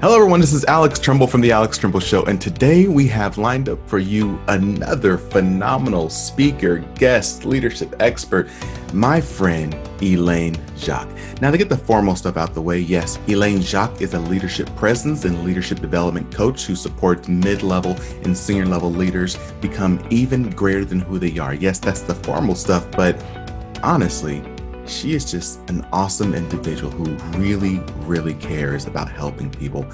Hello, everyone. This is Alex Tremble from The Alex Tremble Show, and today we have lined up for you another phenomenal speaker, guest, leadership expert, my friend Elaine Jacques. Now, to get the formal stuff out the way, yes, Elaine Jacques is a leadership presence and leadership development coach who supports mid level and senior level leaders become even greater than who they are. Yes, that's the formal stuff, but honestly, she is just an awesome individual who really, really cares about helping people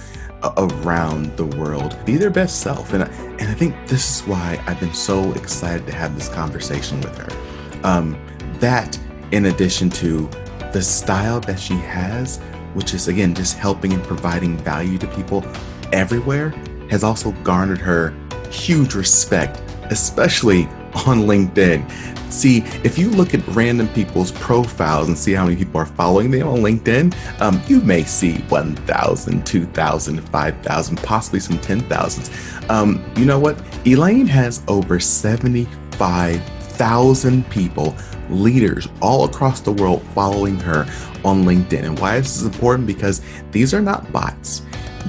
around the world be their best self. And, and I think this is why I've been so excited to have this conversation with her. Um, that, in addition to the style that she has, which is again just helping and providing value to people everywhere, has also garnered her huge respect, especially on LinkedIn. See, if you look at random people's profiles and see how many people are following them on LinkedIn, um, you may see 1,000, 2,000, 5,000, possibly some 10,000s. Um, you know what? Elaine has over 75,000 people, leaders all across the world following her on LinkedIn. And why this is important? Because these are not bots.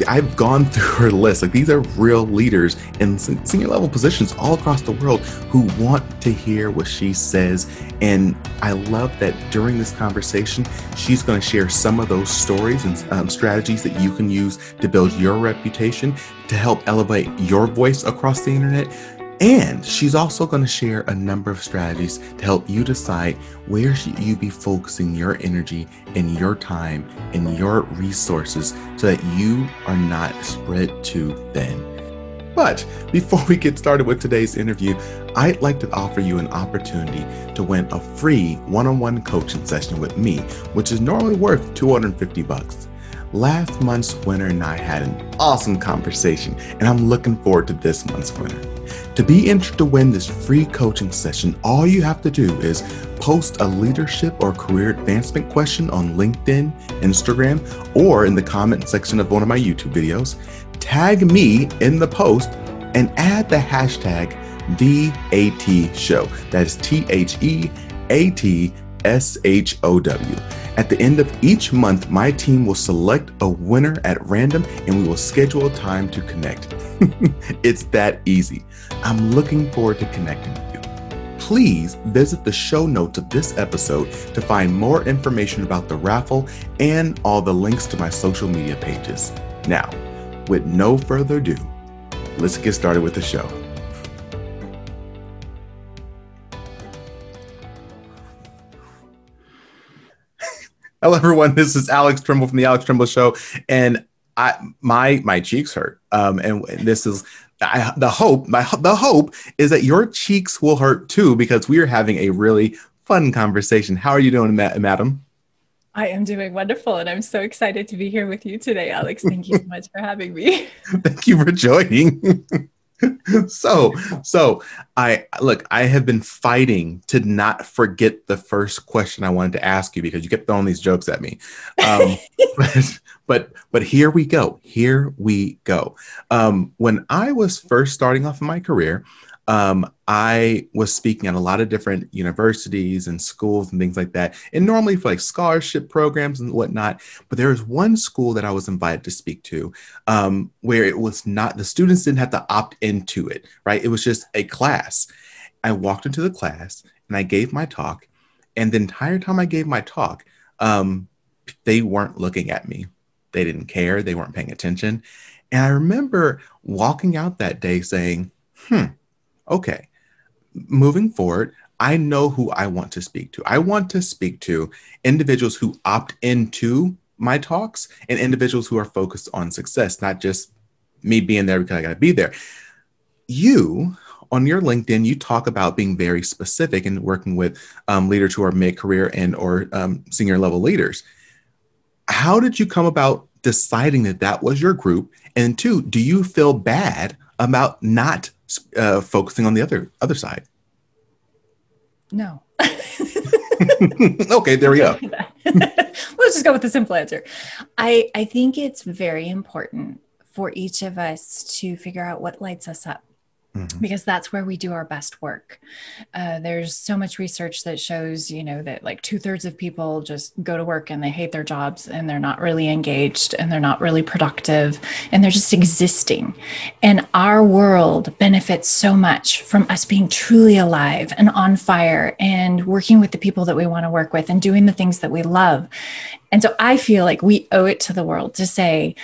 I've gone through her list. Like these are real leaders in senior level positions all across the world who want to hear what she says. And I love that during this conversation, she's going to share some of those stories and um, strategies that you can use to build your reputation, to help elevate your voice across the internet, and she's also going to share a number of strategies to help you decide where should you be focusing your energy and your time and your resources so that you are not spread too thin. But before we get started with today's interview, I'd like to offer you an opportunity to win a free one-on-one coaching session with me, which is normally worth 250 bucks. Last month's winner and I had an awesome conversation, and I'm looking forward to this month's winner. To be entered to win this free coaching session, all you have to do is post a leadership or career advancement question on LinkedIn, Instagram, or in the comment section of one of my YouTube videos. Tag me in the post and add the hashtag THEAT show. That is T H E A T S H O W. At the end of each month, my team will select a winner at random and we will schedule a time to connect. it's that easy. I'm looking forward to connecting with you. Please visit the show notes of this episode to find more information about the raffle and all the links to my social media pages. Now, with no further ado, let's get started with the show. Hello, everyone. This is Alex Tremble from the Alex Tremble Show, and I my my cheeks hurt. Um, and this is I, the hope. My the hope is that your cheeks will hurt too because we are having a really fun conversation. How are you doing, ma- madam? I am doing wonderful, and I'm so excited to be here with you today, Alex. Thank you so much for having me. Thank you for joining. so so i look i have been fighting to not forget the first question i wanted to ask you because you kept throwing these jokes at me. Um, but, but but here we go. Here we go. Um, when i was first starting off in my career um, I was speaking at a lot of different universities and schools and things like that, and normally for like scholarship programs and whatnot. But there was one school that I was invited to speak to um, where it was not, the students didn't have to opt into it, right? It was just a class. I walked into the class and I gave my talk. And the entire time I gave my talk, um, they weren't looking at me. They didn't care. They weren't paying attention. And I remember walking out that day saying, hmm, okay, moving forward, I know who I want to speak to. I want to speak to individuals who opt into my talks and individuals who are focused on success, not just me being there because I got to be there. You on your LinkedIn, you talk about being very specific and working with um, leaders who are mid-career and or um, senior level leaders. How did you come about deciding that that was your group? And two, do you feel bad about not uh, focusing on the other other side? No. okay, there we go. Let's just go with the simple answer. I I think it's very important for each of us to figure out what lights us up. Mm-hmm. because that's where we do our best work. Uh, there's so much research that shows, you know, that like two thirds of people just go to work and they hate their jobs and they're not really engaged and they're not really productive and they're just existing. And our world benefits so much from us being truly alive and on fire and working with the people that we want to work with and doing the things that we love. And so I feel like we owe it to the world to say,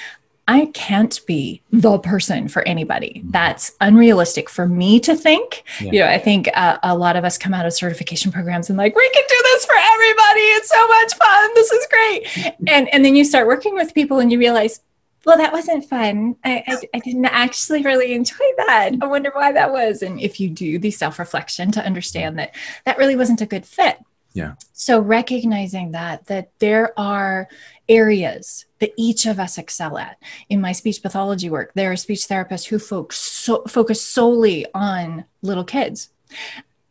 I can't be the person for anybody. Mm-hmm. That's unrealistic for me to think. Yeah. You know, I think uh, a lot of us come out of certification programs and like, we can do this for everybody. It's so much fun. This is great. and and then you start working with people and you realize, well, that wasn't fun. I, I, I didn't actually really enjoy that. I wonder why that was. And if you do the self reflection to understand that that really wasn't a good fit. Yeah. So recognizing that that there are areas that each of us excel at. In my speech pathology work, there are speech therapists who focus, so, focus solely on little kids.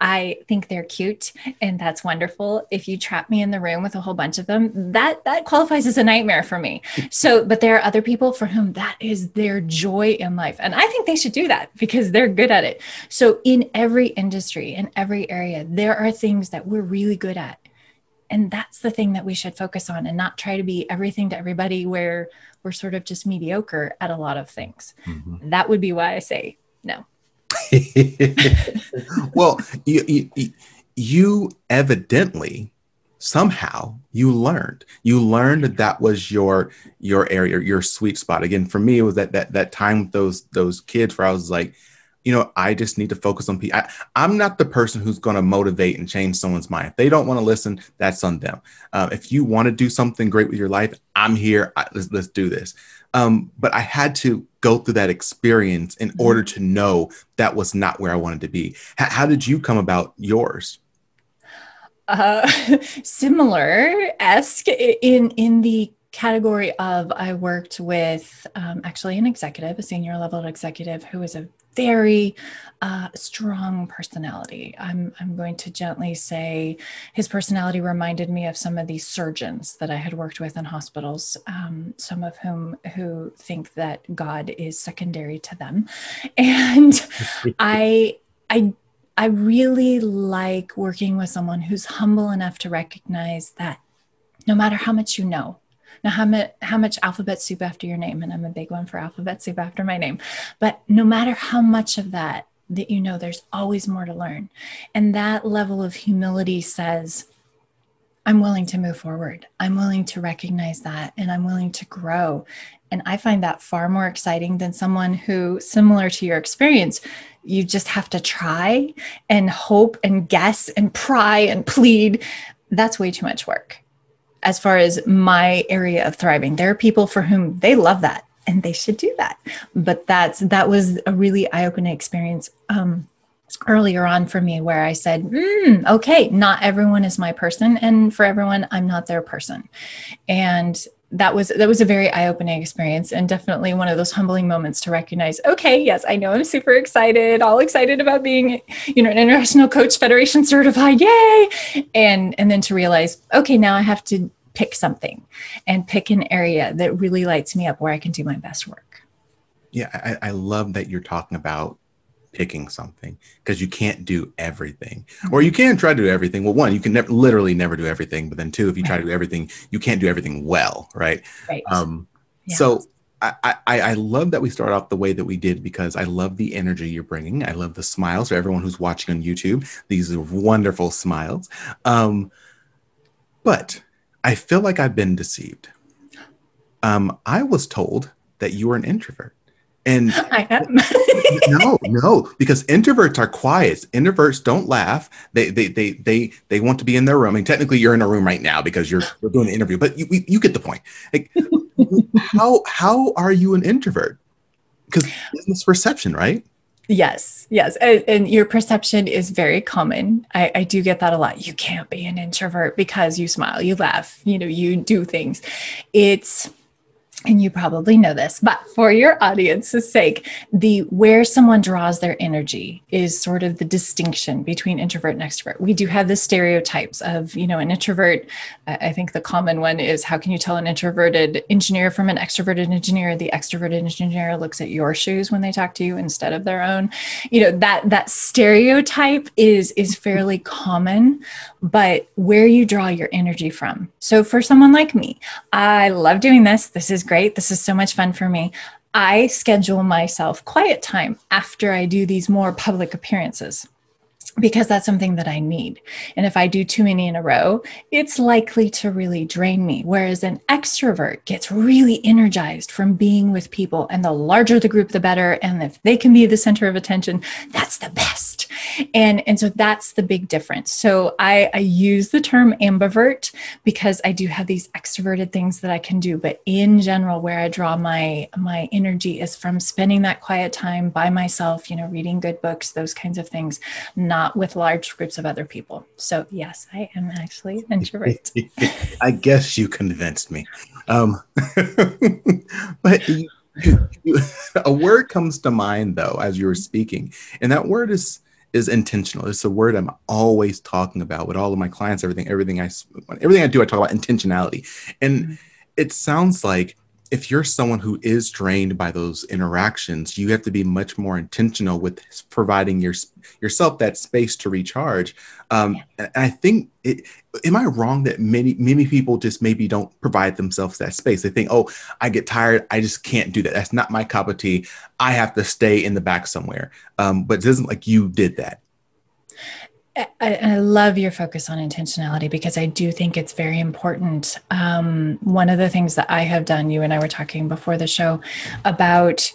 I think they're cute and that's wonderful. If you trap me in the room with a whole bunch of them, that that qualifies as a nightmare for me. So, but there are other people for whom that is their joy in life. And I think they should do that because they're good at it. So, in every industry, in every area, there are things that we're really good at. And that's the thing that we should focus on and not try to be everything to everybody where we're sort of just mediocre at a lot of things. Mm-hmm. That would be why I say no. well, you, you, you evidently somehow you learned. You learned that that was your your area your sweet spot. Again for me it was that that that time with those those kids where i was like you know i just need to focus on people i'm not the person who's going to motivate and change someone's mind. If they don't want to listen that's on them. Uh, if you want to do something great with your life i'm here I, let's, let's do this. Um, but I had to go through that experience in mm-hmm. order to know that was not where I wanted to be. H- how did you come about yours? Uh, similar esque in in the category of I worked with um, actually an executive, a senior level executive who was a very uh, strong personality. I'm, I'm going to gently say his personality reminded me of some of these surgeons that I had worked with in hospitals, um, some of whom who think that God is secondary to them. And I, I, I really like working with someone who's humble enough to recognize that no matter how much you know, now, how much, how much alphabet soup after your name? And I'm a big one for alphabet soup after my name. But no matter how much of that that you know, there's always more to learn. And that level of humility says, I'm willing to move forward. I'm willing to recognize that and I'm willing to grow. And I find that far more exciting than someone who, similar to your experience, you just have to try and hope and guess and pry and plead. That's way too much work as far as my area of thriving. There are people for whom they love that and they should do that. But that's that was a really eye-opening experience um, earlier on for me where I said, mm, okay, not everyone is my person, and for everyone, I'm not their person. And that was that was a very eye-opening experience and definitely one of those humbling moments to recognize okay yes i know i'm super excited all excited about being you know an international coach federation certified yay! And and then to realize okay now i have to pick something and pick an area that really lights me up where i can do my best work. Yeah i, I love that you're talking about picking something because you can't do everything mm-hmm. or you can try to do everything well one you can never literally never do everything but then two if you try to do everything you can't do everything well right, right. um yeah. so I, I, I love that we start off the way that we did because I love the energy you're bringing. I love the smiles for everyone who's watching on YouTube. These are wonderful smiles. Um, but I feel like I've been deceived. Um, I was told that you were an introvert. And I am. no, no, because introverts are quiet. Introverts don't laugh. They, they, they, they, they want to be in their room. I mean, technically, you're in a room right now because you're we're doing an interview. But you, you get the point. Like, how, how are you an introvert? Because business perception, right? Yes, yes. And, and, your perception is very common. I, I do get that a lot. You can't be an introvert because you smile, you laugh, you know, you do things. It's and you probably know this, but for your audience's sake, the where someone draws their energy is sort of the distinction between introvert and extrovert. We do have the stereotypes of, you know, an introvert. I think the common one is how can you tell an introverted engineer from an extroverted engineer? The extroverted engineer looks at your shoes when they talk to you instead of their own. You know, that that stereotype is is fairly common, but where you draw your energy from. So for someone like me, I love doing this. This is great. This is so much fun for me. I schedule myself quiet time after I do these more public appearances because that's something that I need. And if I do too many in a row, it's likely to really drain me. Whereas an extrovert gets really energized from being with people, and the larger the group, the better. And if they can be the center of attention, that's the best. And, and so that's the big difference. So I, I use the term ambivert because I do have these extroverted things that I can do. But in general, where I draw my my energy is from spending that quiet time by myself, you know, reading good books, those kinds of things, not with large groups of other people. So, yes, I am actually introvert. I guess you convinced me. Um, but you, you, a word comes to mind though as you were speaking, and that word is is intentional. It's a word I'm always talking about with all of my clients. Everything, everything I, everything I do, I talk about intentionality, and mm-hmm. it sounds like if you're someone who is drained by those interactions, you have to be much more intentional with providing your yourself that space to recharge. Um, and I think, it, am I wrong that many many people just maybe don't provide themselves that space? They think, oh, I get tired, I just can't do that. That's not my cup of tea. I have to stay in the back somewhere. Um, but it isn't like you did that. I, I, love your focus on intentionality because I do think it's very important. Um, one of the things that I have done, you and I were talking before the show about,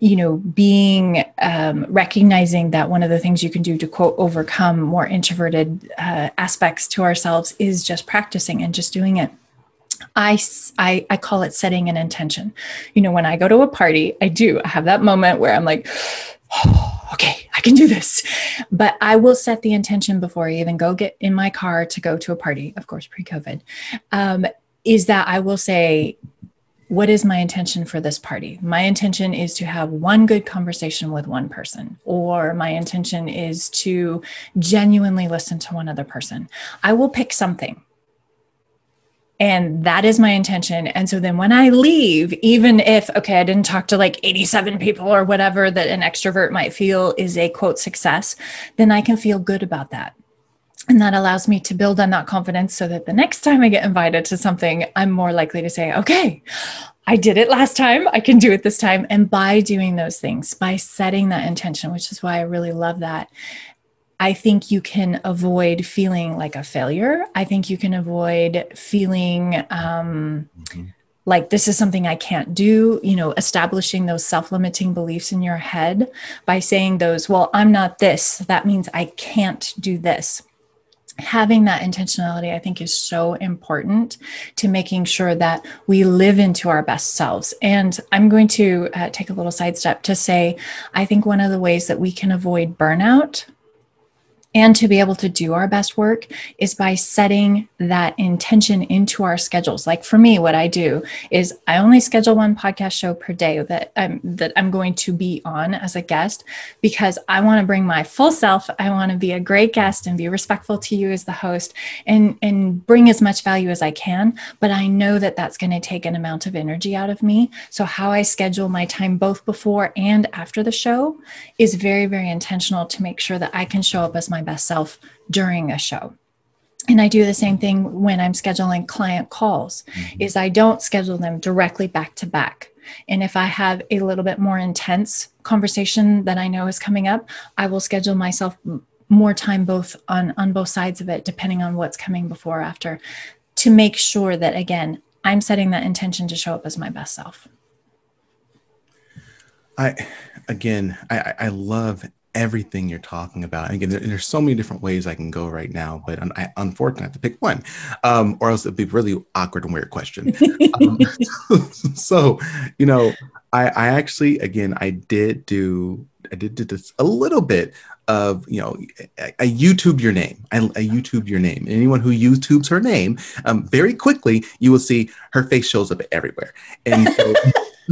you know, being um, recognizing that one of the things you can do to quote overcome more introverted uh, aspects to ourselves is just practicing and just doing it. I, I, I call it setting an intention. You know, when I go to a party, I do I have that moment where I'm like, oh, okay, I can do this. But I will set the intention before I even go get in my car to go to a party, of course, pre COVID, um, is that I will say, what is my intention for this party? My intention is to have one good conversation with one person, or my intention is to genuinely listen to one other person. I will pick something and that is my intention. And so then when I leave, even if, okay, I didn't talk to like 87 people or whatever that an extrovert might feel is a quote success, then I can feel good about that. And that allows me to build on that confidence so that the next time I get invited to something, I'm more likely to say, okay, I did it last time. I can do it this time. And by doing those things, by setting that intention, which is why I really love that, I think you can avoid feeling like a failure. I think you can avoid feeling um, mm-hmm. like this is something I can't do, you know, establishing those self limiting beliefs in your head by saying those, well, I'm not this. That means I can't do this. Having that intentionality, I think, is so important to making sure that we live into our best selves. And I'm going to uh, take a little sidestep to say, I think one of the ways that we can avoid burnout and to be able to do our best work is by setting that intention into our schedules. Like for me, what I do is I only schedule one podcast show per day that I'm that I'm going to be on as a guest because I want to bring my full self. I want to be a great guest and be respectful to you as the host and and bring as much value as I can. But I know that that's going to take an amount of energy out of me. So how I schedule my time both before and after the show is very very intentional to make sure that I can show up as my best self during a show. And i do the same thing when i'm scheduling client calls mm-hmm. is i don't schedule them directly back to back. And if i have a little bit more intense conversation that i know is coming up i will schedule myself more time both on on both sides of it depending on what's coming before or after to make sure that again i'm setting that intention to show up as my best self. I again i i love everything you're talking about. And again, there, there's so many different ways I can go right now, but I, unfortunately have to pick one, um, or else it'd be really awkward and weird question. um, so, you know, I, I actually, again, I did do I did, did this a little bit of you know I, I YouTube your name. I, I YouTube your name. Anyone who YouTubes her name, um, very quickly you will see her face shows up everywhere. And so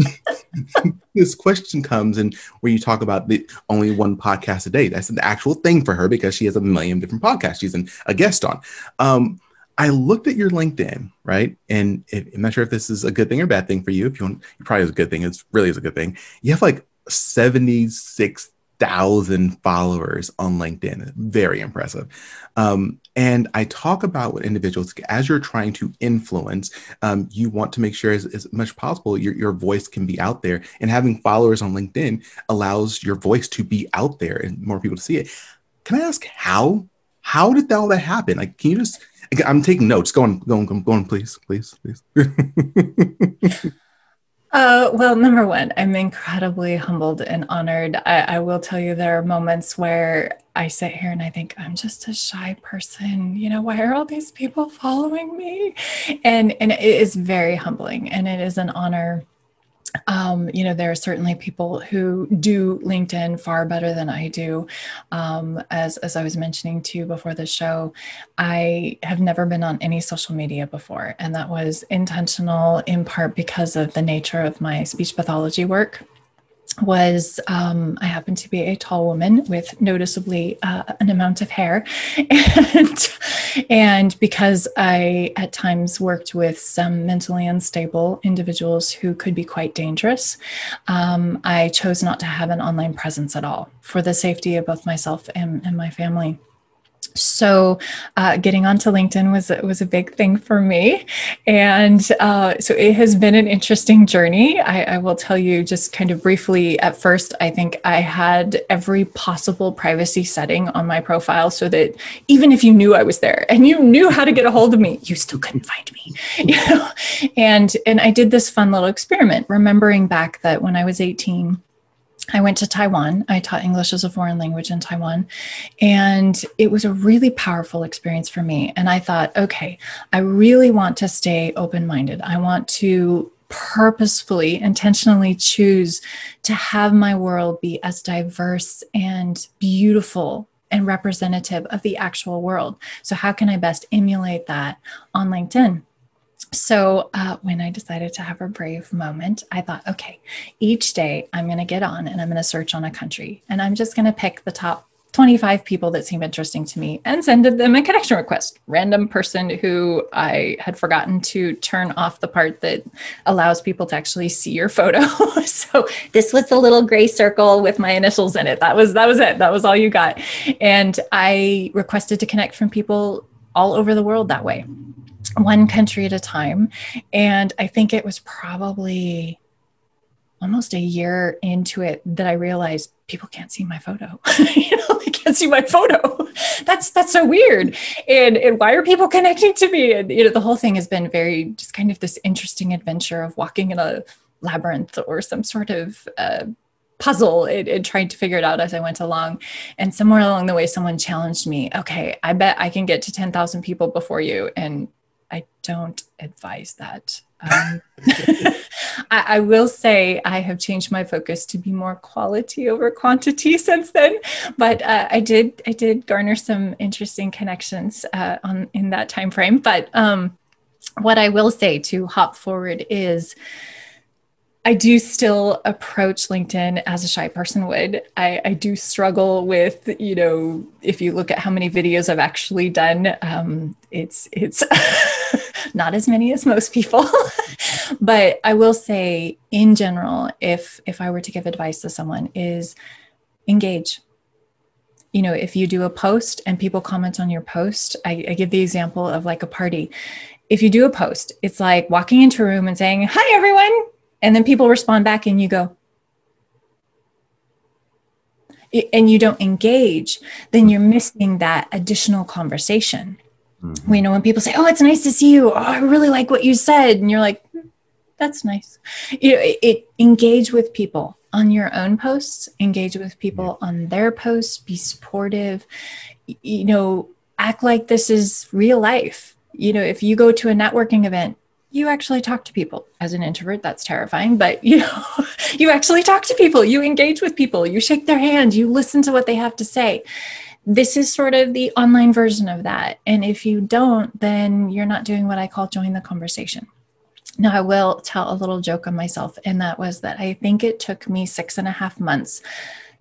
this question comes and where you talk about the only one podcast a day. That's an actual thing for her because she has a million different podcasts she's an, a guest on. Um, I looked at your LinkedIn, right? And if, I'm not sure if this is a good thing or bad thing for you. If you want, you probably is a good thing. It's really is a good thing. You have like 76,000 followers on LinkedIn. Very impressive. Um, and I talk about what individuals, as you're trying to influence, um, you want to make sure as, much as much possible your, your voice can be out there. And having followers on LinkedIn allows your voice to be out there and more people to see it. Can I ask how? How did all that happen? Like, can you just I'm taking notes. Go on, go on, go on, please, please, please. uh, well, number one, I'm incredibly humbled and honored. I, I, will tell you, there are moments where I sit here and I think I'm just a shy person. You know, why are all these people following me? And and it is very humbling, and it is an honor um, you know, there are certainly people who do LinkedIn far better than I do. Um, as, as I was mentioning to you before the show, I have never been on any social media before. And that was intentional in part because of the nature of my speech pathology work was um, I happen to be a tall woman with noticeably uh, an amount of hair. And, and because I at times worked with some mentally unstable individuals who could be quite dangerous, um, I chose not to have an online presence at all for the safety of both myself and, and my family so uh, getting onto linkedin was was a big thing for me. And uh, so it has been an interesting journey. I, I, will tell you just kind of briefly at first i think i had every possible privacy setting on my profile so that even if you knew i was there and you knew how to get a hold of me you still couldn't find me you know? And and i did this fun little experiment remembering back that when i was 18 I went to Taiwan. I taught English as a foreign language in Taiwan. And it was a really powerful experience for me. And I thought, okay, I really want to stay open minded. I want to purposefully, intentionally choose to have my world be as diverse and beautiful and representative of the actual world. So, how can I best emulate that on LinkedIn? So uh, when I decided to have a brave moment, I thought, okay, each day I'm going to get on and I'm going to search on a country and I'm just going to pick the top 25 people that seem interesting to me and send them a connection request. Random person who I had forgotten to turn off the part that allows people to actually see your photo. so this was the little gray circle with my initials in it. That was that was it. That was all you got. And I requested to connect from people all over the world that way one country at a time. And I think it was probably almost a year into it that I realized people can't see my photo. you know, they can't see my photo. That's that's so weird. And and why are people connecting to me? And you know, the whole thing has been very just kind of this interesting adventure of walking in a labyrinth or some sort of uh, puzzle and, and, trying to figure it out as I went along. And somewhere along the way, someone challenged me, okay, I bet I can get to 10,000 people before you. And I don't advise that. Um, I, I, will say I have changed my focus to be more quality over quantity since then. But uh, I did I did garner some interesting connections uh, on in that time frame. But um, what I will say to hop forward is I do still approach LinkedIn as a shy person would. I, I, do struggle with, you know, if you look at how many videos I've actually done, um, it's it's not as many as most people. but I will say, in general, if if I were to give advice to someone, is engage. You know, if you do a post and people comment on your post, I, I give the example of like a party. If you do a post, it's like walking into a room and saying, "Hi, everyone." And then people respond back and you go and you don't engage then you're missing that additional conversation. Mm-hmm. you know when people say oh it's nice to see you. Oh i really like what you said. And you're like hmm, that's nice. You know it, it, engage with people on your own posts engage with people yeah. on their posts be supportive. You know act like this is real life. You know if you go to a networking event you actually talk to people. As an introvert that's terrifying but you know you actually talk to people. You engage with people. You shake their hand. You listen to what they have to say. This is sort of the online version of that. And if you don't then you're not doing what i call join the conversation. Now i will tell a little joke on myself and that was that i think it took me six and a half months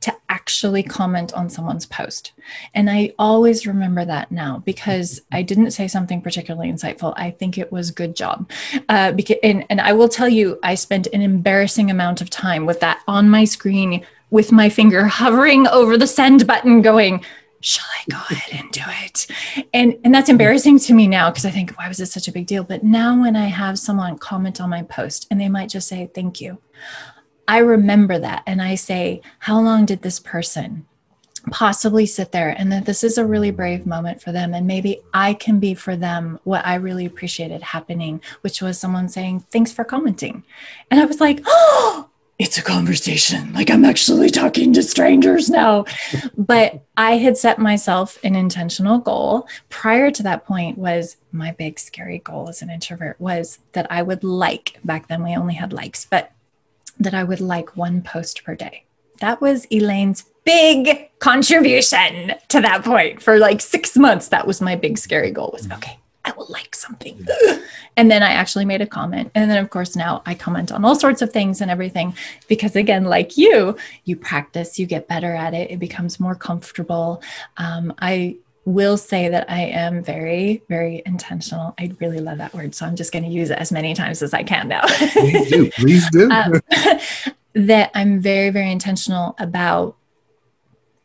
to actually comment on someone's post. And I always remember that now because I didn't say something particularly insightful. I think it was good job. Uh, because, and, and I will tell you, I spent an embarrassing amount of time with that on my screen with my finger hovering over the send button going, shall I go ahead and do it? And and that's embarrassing to me now because I think why was it such a big deal? But now when I have someone comment on my post and they might just say thank you, I remember that and I say, how long did this person possibly sit there? And that this is a really brave moment for them and maybe I can be for them what I really appreciated happening which was someone saying thanks for commenting. And I was like oh it's a conversation. Like I'm actually talking to strangers now. But I had set myself an intentional goal. Prior to that point was my big scary goal as an introvert was that I would like back then we only had likes but that I would like one post per day. That was Elaine's big contribution to that point. For like six months, that was my big scary goal was okay, I will like something. And then I actually made a comment. And then, of course, now I comment on all sorts of things and everything because, again, like you, you practice, you get better at it, it becomes more comfortable. Um, I will say that I am very, very intentional. I really love that word. So I'm just going to use it as many times as I can now. please do. Please do. um, that I'm very, very intentional about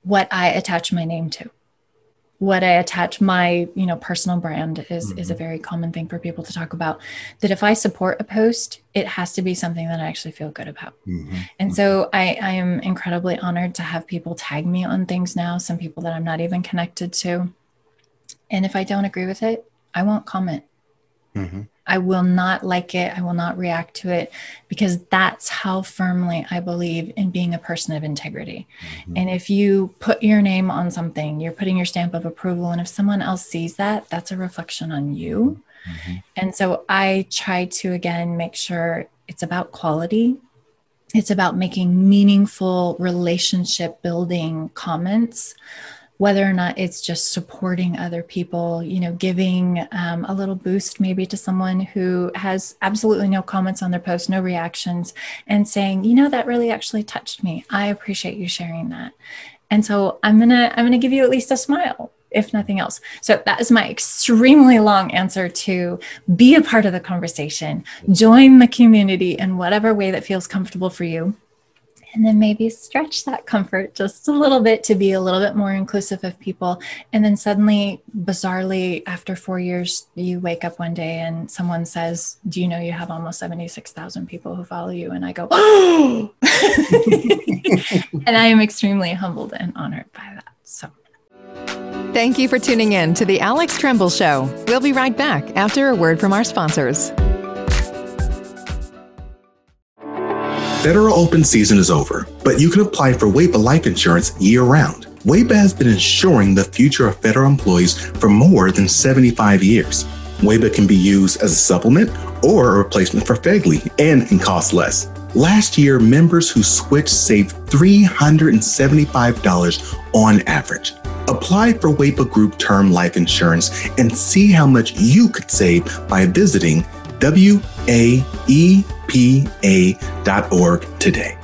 what I attach my name to what I attach my, you know, personal brand is mm-hmm. is a mm-hmm. very common thing for people to talk about. That if I support a post, it has to be something that I actually feel good about. Mm-hmm. And so I, I am incredibly honored to have people tag me on things now, some people that I'm not even connected to. And if I don't agree with it, I won't comment. Mm-hmm. I will not like it. I will not react to it because that's how firmly I believe in being a person of integrity. Mm-hmm. And if you put your name on something, you're putting your stamp of approval. And if someone else sees that, that's a reflection on you. Mm-hmm. And so I try to, again, make sure it's about quality. It's about making meaningful relationship building comments whether or not it's just supporting other people, you know, giving um, a little boost maybe to someone who has absolutely no comments on their post, no reactions, and saying, you know, that really actually touched me. I appreciate you sharing that. And so I'm gonna I'm gonna give you at least a smile if nothing else. So that is my extremely long answer to be a part of the conversation, join the community in whatever way that feels comfortable for you and then maybe stretch that comfort just a little bit to be a little bit more inclusive of people and then suddenly bizarrely after 4 years you wake up one day and someone says do you know you have almost 76,000 people who follow you and I go oh and I am extremely humbled and honored by that so Thank you for tuning in to the Alex Tremble Show. We'll be right back after a word from our sponsors. Federal open season is over, but you can apply for WAEPA life insurance year round. WAEPA has been insuring the future of federal employees for more than 75 years. WAEPA can be used as a supplement or a replacement for FEGLI and can cost less. Last year, members who switched saved $375 on average. Apply for WAEPA Group Term Life Insurance and see how much you could save by visiting WAEPA epa.org today.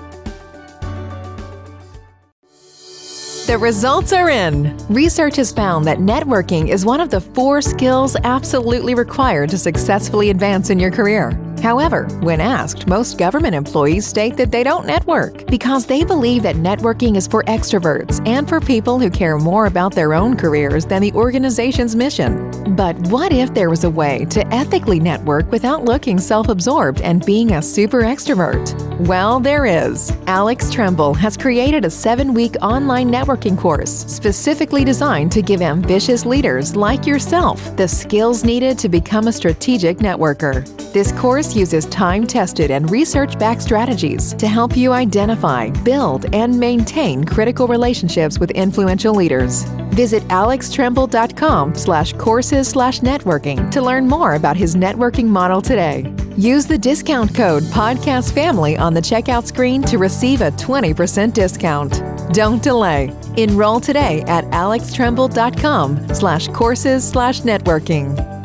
The results are in. Research has found that networking is one of the four skills absolutely required to successfully advance in your career. However, when asked, most government employees state that they don't network because they believe that networking is for extroverts and for people who care more about their own careers than the organization's mission. But what if there was a way to ethically network without looking self absorbed and being a super extrovert? Well, there is. Alex Tremble has created a seven week online networking course specifically designed to give ambitious leaders like yourself the skills needed to become a strategic networker. This course Uses time tested and research backed strategies to help you identify, build, and maintain critical relationships with influential leaders. Visit alextremble.com slash courses slash networking to learn more about his networking model today. Use the discount code Podcast Family on the checkout screen to receive a 20% discount. Don't delay. Enroll today at alextremble.com slash courses slash networking.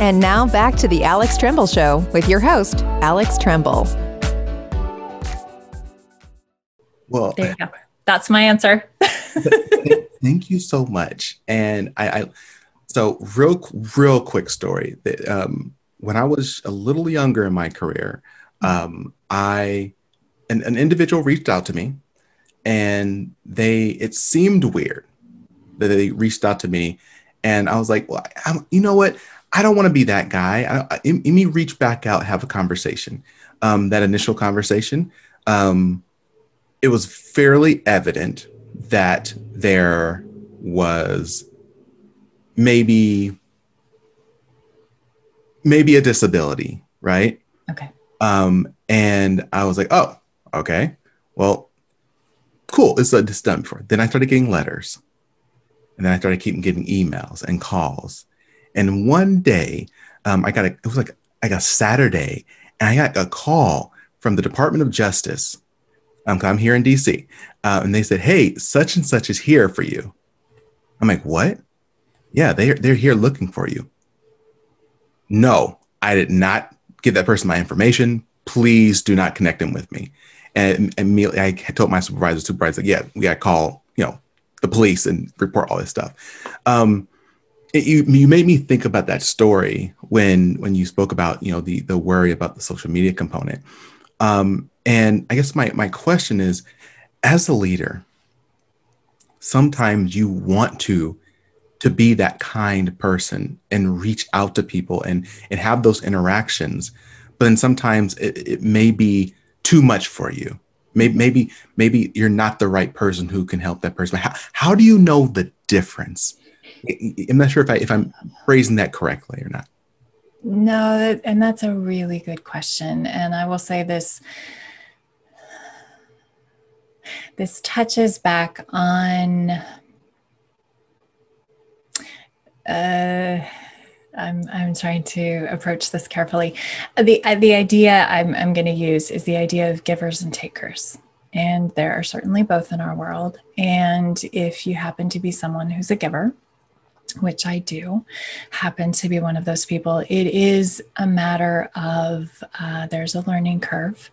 And now back to the Alex Tremble Show with your host, Alex Tremble. Well, There you go. That's my answer. thank you so much. And I, I so real, real quick story that um, when I was a little younger in my career, um, I an, an individual reached out to me, and they it seemed weird that they reached out to me, and I was like, well, I'm, you know what? I don't want to be that guy. I, I, let me reach back out, have a conversation. Um, that initial conversation, um, it was fairly evident that there was maybe maybe a disability, right? Okay. Um, and I was like, oh, okay, well, cool. It's, it's done before. Then I started getting letters, and then I started keeping getting emails and calls. And one day, um, I got a it was like like a Saturday, and I got a call from the Department of Justice. Um, I'm here in DC, uh, and they said, "Hey, such and such is here for you." I'm like, "What?" Yeah, they they're here looking for you. No, I did not give that person my information. Please do not connect them with me. And immediately I told my supervisor, supervisor, yeah, we got to call, you know, the police and report all this stuff. Um, it, you, you made me think about that story when when you spoke about, you know, the the worry about the social media component. Um, and I guess my my question is, as a leader, sometimes you want to to be that kind person and reach out to people and and have those interactions but then sometimes it, it may be too much for you maybe maybe maybe you're not the right person who can help that person how, how do you know the difference i'm not sure if i if i'm phrasing that correctly or not No, that, and that's a really good question. And I will say this this touches back on uh I'm I'm trying to approach this carefully. The the idea I'm I'm going to use is the idea of givers and takers. And there are certainly both in our world. And if you happen to be someone who's a giver, which I do, happen to be one of those people. It is a matter of uh, there's a learning curve,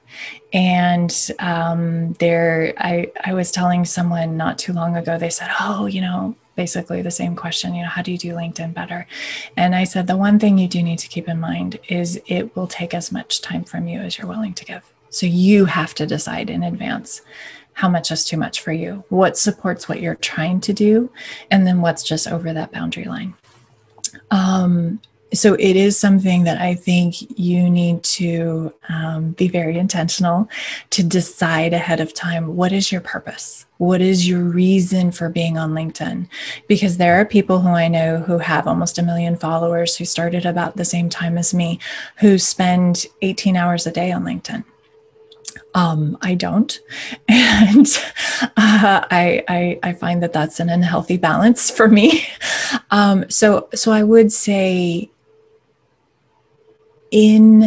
and um, there. I I was telling someone not too long ago. They said, "Oh, you know." Basically, the same question, you know, how do you do LinkedIn better? And I said, the one thing you do need to keep in mind is it will take as much time from you as you're willing to give. So you have to decide in advance how much is too much for you, what supports what you're trying to do, and then what's just over that boundary line. Um, so it is something that I think you need to um, be very intentional to decide ahead of time what is your purpose? What is your reason for being on LinkedIn? Because there are people who I know who have almost a million followers who started about the same time as me who spend 18 hours a day on LinkedIn um, I don't, and uh, I, I I find that that's an unhealthy balance for me. Um, so so I would say in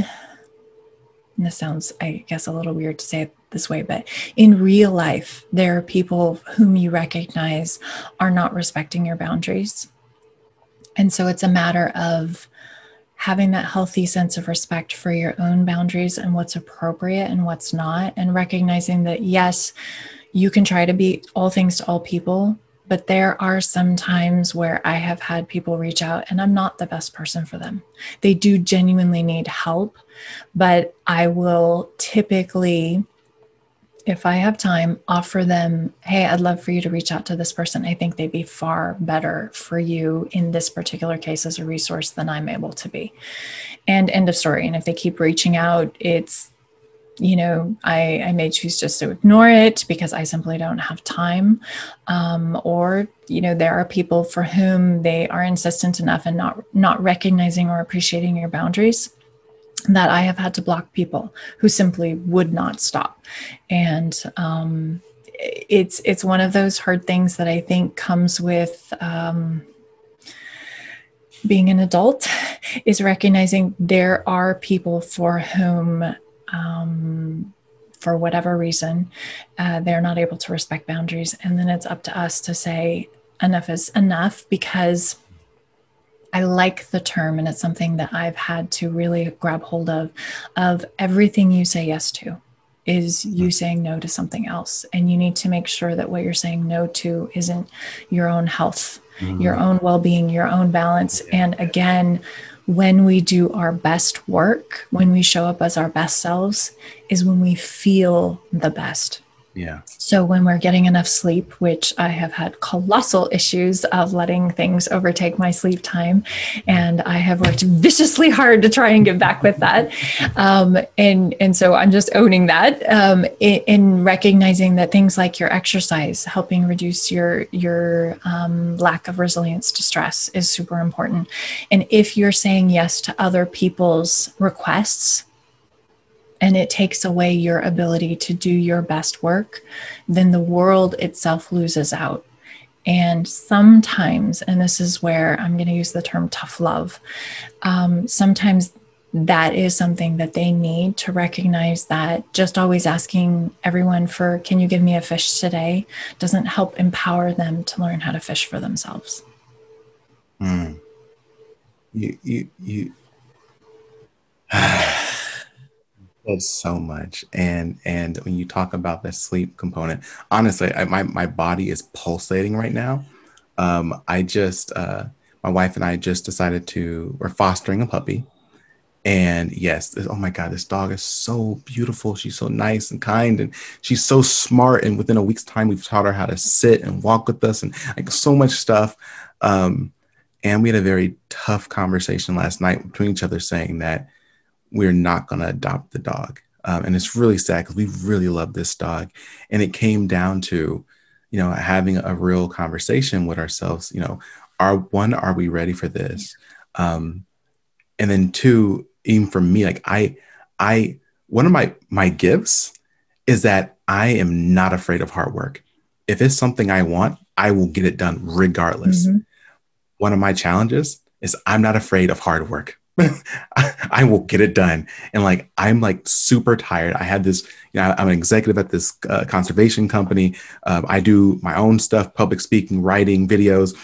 and this sounds I guess a little weird to say it this way, but in real life, there are people whom you recognize are not respecting your boundaries, and so it's a matter of having that healthy sense of respect for your own boundaries and what's appropriate and what's not, and recognizing that, yes, you can try to be all things to all people, but there are some times where I have had people reach out and I'm not the best person for them. They do genuinely need help, but I will typically if I have time, offer them, hey, I'd love for you to reach out to this person. I think they'd be far better for you in this particular case as a resource than I'm able to be. And end of story. And if they keep reaching out, it's you know, I, I may choose just to ignore it because I simply don't have time. Um, or, you know, there are people for whom they are insistent enough and not not recognizing or appreciating your boundaries that I have had to block people who simply would not stop. And um, it's it's one of those hard things that I think comes with um, being an adult is recognizing there are people for whom um, for whatever reason, uh, they're not able to respect boundaries. And then it's up to us to say, enough is enough because I like the term, and it's something that I've had to really grab hold of of everything you say yes to is you saying no to something else. And you need to make sure that what you're saying no to isn't your own health, mm-hmm. your own well being, your own balance. And again, when we do our best work, when we show up as our best selves, is when we feel the best. Yeah. So when we're getting enough sleep, which I have had colossal issues of letting things overtake my sleep time, and I have worked viciously hard to try and get back with that. Um, and and so I'm just owning that um, in, in, recognizing that things like your exercise, helping reduce your your um, lack of resilience to stress, is super important. And if you're saying yes to other people's requests and it takes away your ability to do your best work, then the world itself loses out. And sometimes, and this is where I'm going to use the term tough love, um, sometimes that is something that they need to recognize that just always asking everyone for, can you give me a fish today, doesn't help empower them to learn how to fish for themselves. Mm. You, you, you. There's so much, and and when you talk about the sleep component, honestly, I, my my body is pulsating right now. Um, I just uh, my wife and I just decided to we're fostering a puppy, and yes, this, oh my god, this dog is so beautiful. She's so nice and kind, and she's so smart. And within a week's time, we've taught her how to sit and walk with us, and like so much stuff. Um, and we had a very tough conversation last night between each other, saying that we're not going to adopt the dog. Um, and it's really sad because we really love this dog. And it came down to, you know, having a real conversation with ourselves. You know, are one, are we ready for this? Um, and then two, even for me, like I, I, one of my my gifts is that I am not afraid of hard work. If it's something I want, I will get it done regardless. Mm-hmm. One of my challenges is I'm not afraid of hard work. I will get it done. And like, I'm like super tired. I had this, you know, I'm an executive at this uh, conservation company. Um, I do my own stuff, public speaking, writing, videos.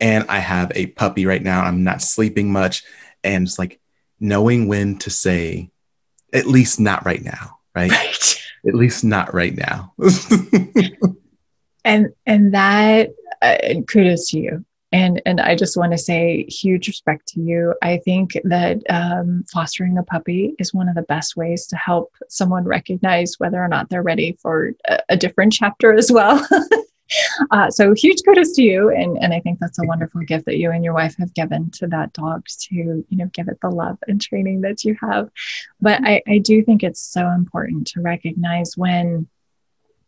And I have a puppy right now. I'm not sleeping much. And it's like knowing when to say, at least not right now, right? right. At least not right now. and, and that, uh, kudos to you and and i just want to say huge respect to you. I think that um, fostering a puppy is one of the best ways to help someone recognize whether or not they're ready for a, a different chapter as well. Uh, so huge kudos to you and and i think that's a wonderful gift that you and your wife have given to that dog to you know give it the love and training that you have. But i i do think it's so important to recognize when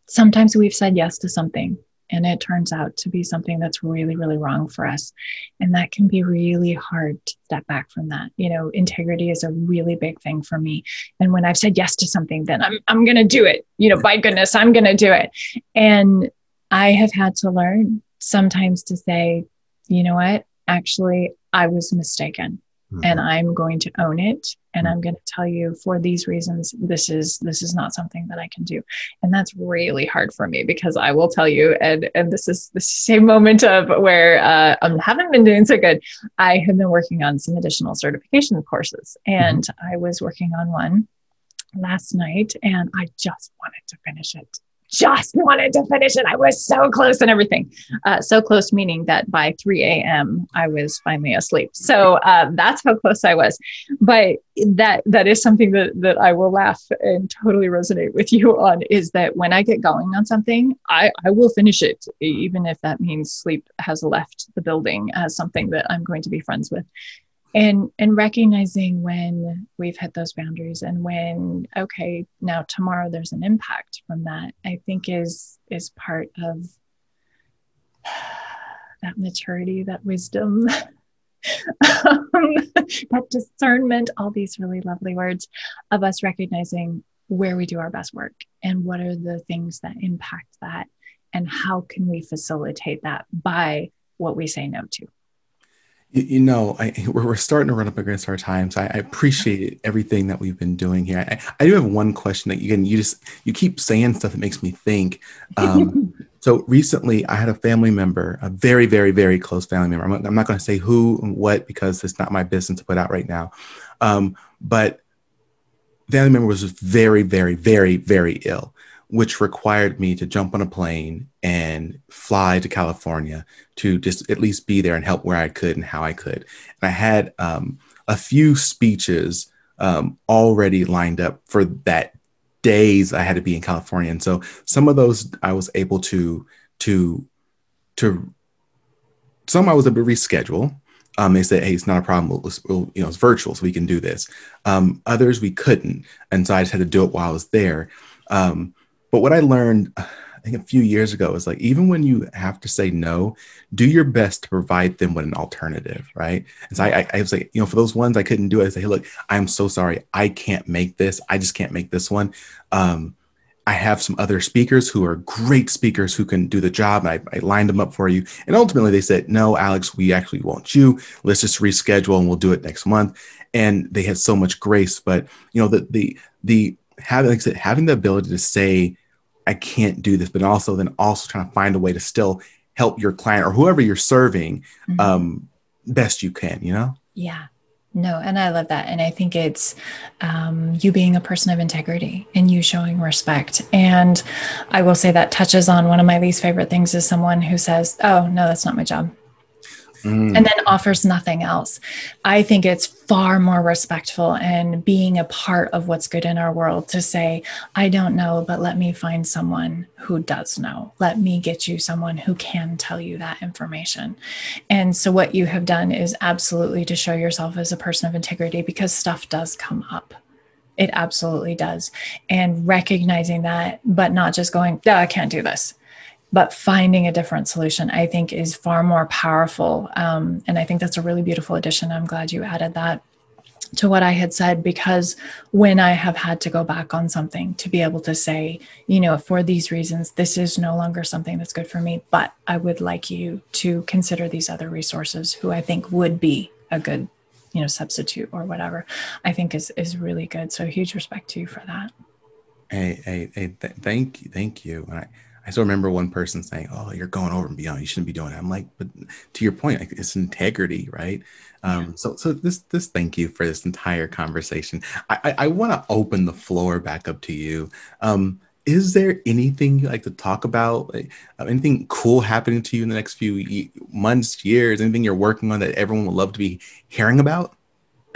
sometimes we've said yes to something and it turns out to be something that's really really wrong for us. And that can be really hard to step back from that. You know integrity is a really big thing for me. And when i've said yes to something then i'm, I'm going to do it. You know by goodness i'm going to do it. And i have had to learn sometimes to say you know what? Actually i was mistaken. Mm-hmm. and i'm going to own it and i'm going to tell you for these reasons this is this is not something that i can do. And that's really hard for me because i will tell you and and this is the same moment of where uh, i haven't been doing so good. I have been working on some additional certification courses and mm-hmm. i was working on one last night and i just wanted to finish it just wanted to finish it. I was so close and everything. Uh, so close, meaning that by 3 a.m. I was finally asleep. So uh, that's how close I was. But that that is something that that I will laugh and totally resonate with you on is that when I get going on something, I, I will finish it, even if that means sleep has left the building as something that I'm going to be friends with. And and recognizing when we've hit those boundaries and when okay now tomorrow there's an impact from that i think is is part of that maturity that wisdom um, that discernment all these really lovely words of us recognizing where we do our best work and what are the things that impact that and how can we facilitate that by what we say no to you, know, I, we're, we're starting to run up against our times. I, I appreciate everything that we've been doing here. I, I do have one question that you can, you just, you keep saying stuff that makes me think. Um, so recently I had a family member, a very, very, very close family member. I'm, I'm not going to say who and what, because it's not my business to put out right now. Um, but family member was very, very, very, very ill which required me to jump on a plane and fly to California to just at least be there and help where I could and how I could. And I had um, a few speeches um, already lined up for that days I had to be in California, and so some of those I was able to to to some I was able to reschedule. Um, they said, "Hey, it's not a problem. We'll, we'll, you know, it's virtual, so we can do this." Um, others we couldn't, and so I just had to do it while I was there. Um, but what I learned, I think a few years ago, is like even when you have to say no, do your best to provide them with an alternative, right? And so I, I, I was like, you know, for those ones I couldn't do it, I say, hey, look, I'm so sorry, I can't make this. I just can't make this one. Um, I have some other speakers who are great speakers who can do the job. I, I, lined them up for you. And ultimately they said, no, Alex, we actually want you. Let's just reschedule and we'll do it next month. And they had so much grace. But you know, the the the having like I said, having the ability to say I can't do this, but also then also trying to find a way to still help your client or whoever you're serving mm-hmm. um, best you can, you know? Yeah. No, and I love that. And I think it's um, you being a person of integrity and you showing respect. And I will say that touches on one of my least favorite things is someone who says, Oh, no, that's not my job mm. and then offers nothing else. I think it's far more respectful and being a part of what's good in our world to say, I don't know, but let me find someone who does know. Let me get you someone who can tell you that information. And so, what you have done is absolutely to show yourself as a person of integrity because stuff does come up. It absolutely does. And recognizing that, but not just going, oh, I can't do this but finding a different solution i think is far more powerful. Um, and i think that's a really beautiful addition. I'm glad you added that to what i had said because when i have had to go back on something to be able to say you know for these reasons this is no longer something that's good for me but i would like you to consider these other resources who i think would be a good you know substitute or whatever i think is is really good. So huge respect to you for that. Hey hey hey th- thank you thank you. And i I still remember one person saying, "Oh, you're going over and beyond. You shouldn't be doing it." I'm like, but to your point, like, it's integrity, right? Um, yeah. So, so this, this, thank you for this entire conversation. I, I, I want to open the floor back up to you. Um, is there anything you like to talk about? Like, uh, anything cool happening to you in the next few months, years? Anything you're working on that everyone would love to be hearing about?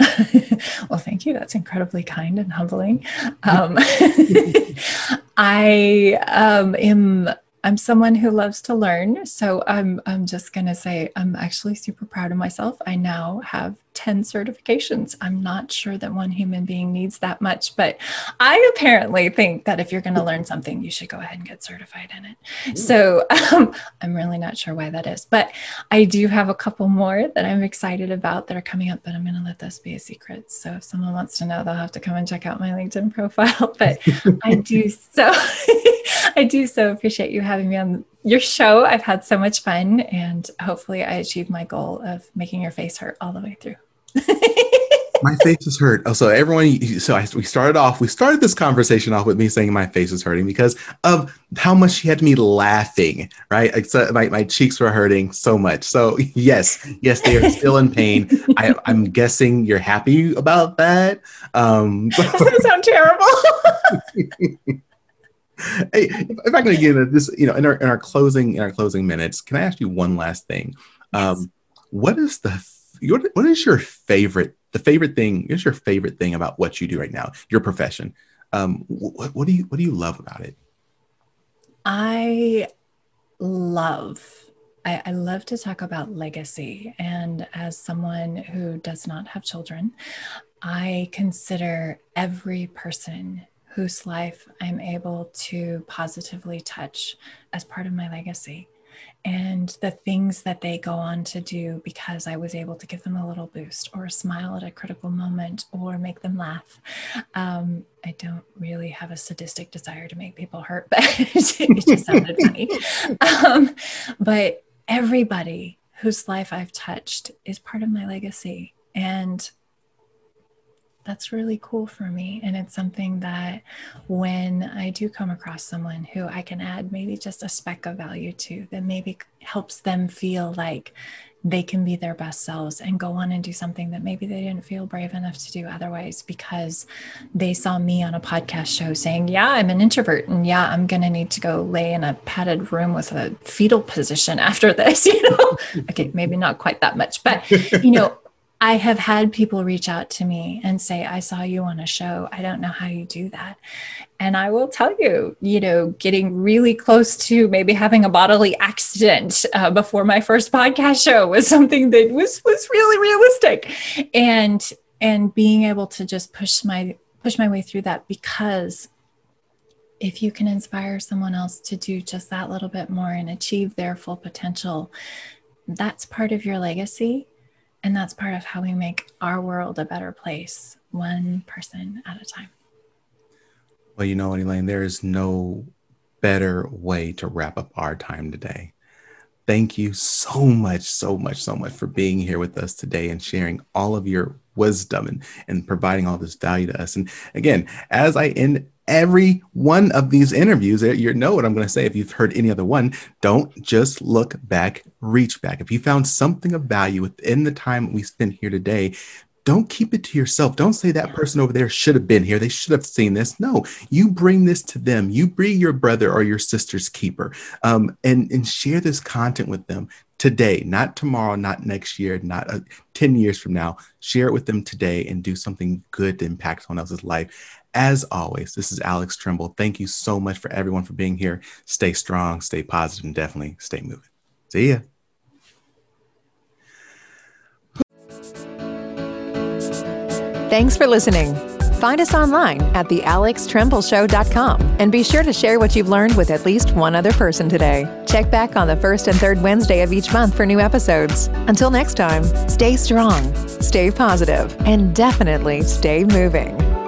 well, thank you. That's incredibly kind and humbling. Um, I um, am I'm someone who loves to learn. So I'm I'm just gonna say I'm actually super proud of myself. I now have 10 certifications. I'm not sure that one human being needs that much, but I apparently think that if you're going to learn something, you should go ahead and get certified in it. So um, I'm really not sure why that is, but I do have a couple more that I'm excited about that are coming up, but I'm going to let this be a secret. So if someone wants to know, they'll have to come and check out my LinkedIn profile. But I do so, I do so appreciate you having me on your show. I've had so much fun, and hopefully, I achieved my goal of making your face hurt all the way through. my face is hurt. Oh, so everyone, so I, we started off, we started this conversation off with me saying my face is hurting because of how much she had me laughing, right? Like, so my, my cheeks were hurting so much. So yes, yes, they are still in pain. I, am guessing you're happy about that. Um, Doesn't sound terrible. hey, if I can get into this, you know, in our in our closing in our closing minutes, can I ask you one last thing? Yes. Um, what is the what, what is your favorite the favorite thing? What's your favorite thing about what you do right now? Your profession. Um, what what do you what do you love about it? I love I, I, love to talk about legacy. And as someone who does not have children, I consider every person whose life I'm able to positively touch as part of my legacy. And the things that they go on to do because I was able to give them a little boost or a smile at a critical moment or make them laugh. Um, I don't really have a sadistic desire to make people hurt, but it just sounded funny. Um, but everybody whose life I've touched is part of my legacy. And that's really cool for me. And it's something that when I do come across someone who I can add maybe just a speck of value to, that maybe helps them feel like they can be their best selves and go on and do something that maybe they didn't feel brave enough to do otherwise because they saw me on a podcast show saying, Yeah, I'm an introvert. And yeah, I'm going to need to go lay in a padded room with a fetal position after this, you know? okay, maybe not quite that much, but, you know, I have had people reach out to me and say, I saw you on a show. I don't know how you do that. And I will tell you, you know, getting really close to maybe having a bodily accident uh, before my first podcast show was something that was was really realistic. And and being able to just push my push my way through that because if you can inspire someone else to do just that little bit more and achieve their full potential, that's part of your legacy and that's part of how we make our world a better place, one person at a time. Well, you know what, Elaine, there is no better way to wrap up our time today. Thank you so much, so much, so much for being here with us today and sharing all of your wisdom and, and providing all this value to us. And again, as I end every one of these interviews, you know what I'm going to say. If you've heard any other one, don't just look back, reach back. If you found something of value within the time we spent here today, don't keep it to yourself. Don't say that person over there should have been here. They should have seen this. No, you bring this to them. You be your brother or your sister's keeper um, and, and share this content with them today, not tomorrow, not next year, not uh, 10 years from now. Share it with them today and do something good to impact someone else's life. As always, this is Alex Tremble. Thank you so much for everyone for being here. Stay strong, stay positive, and definitely stay moving. See ya. Thanks for listening. Find us online at thealextrembleshow.com and be sure to share what you've learned with at least one other person today. Check back on the first and third Wednesday of each month for new episodes. Until next time, stay strong, stay positive, and definitely stay moving.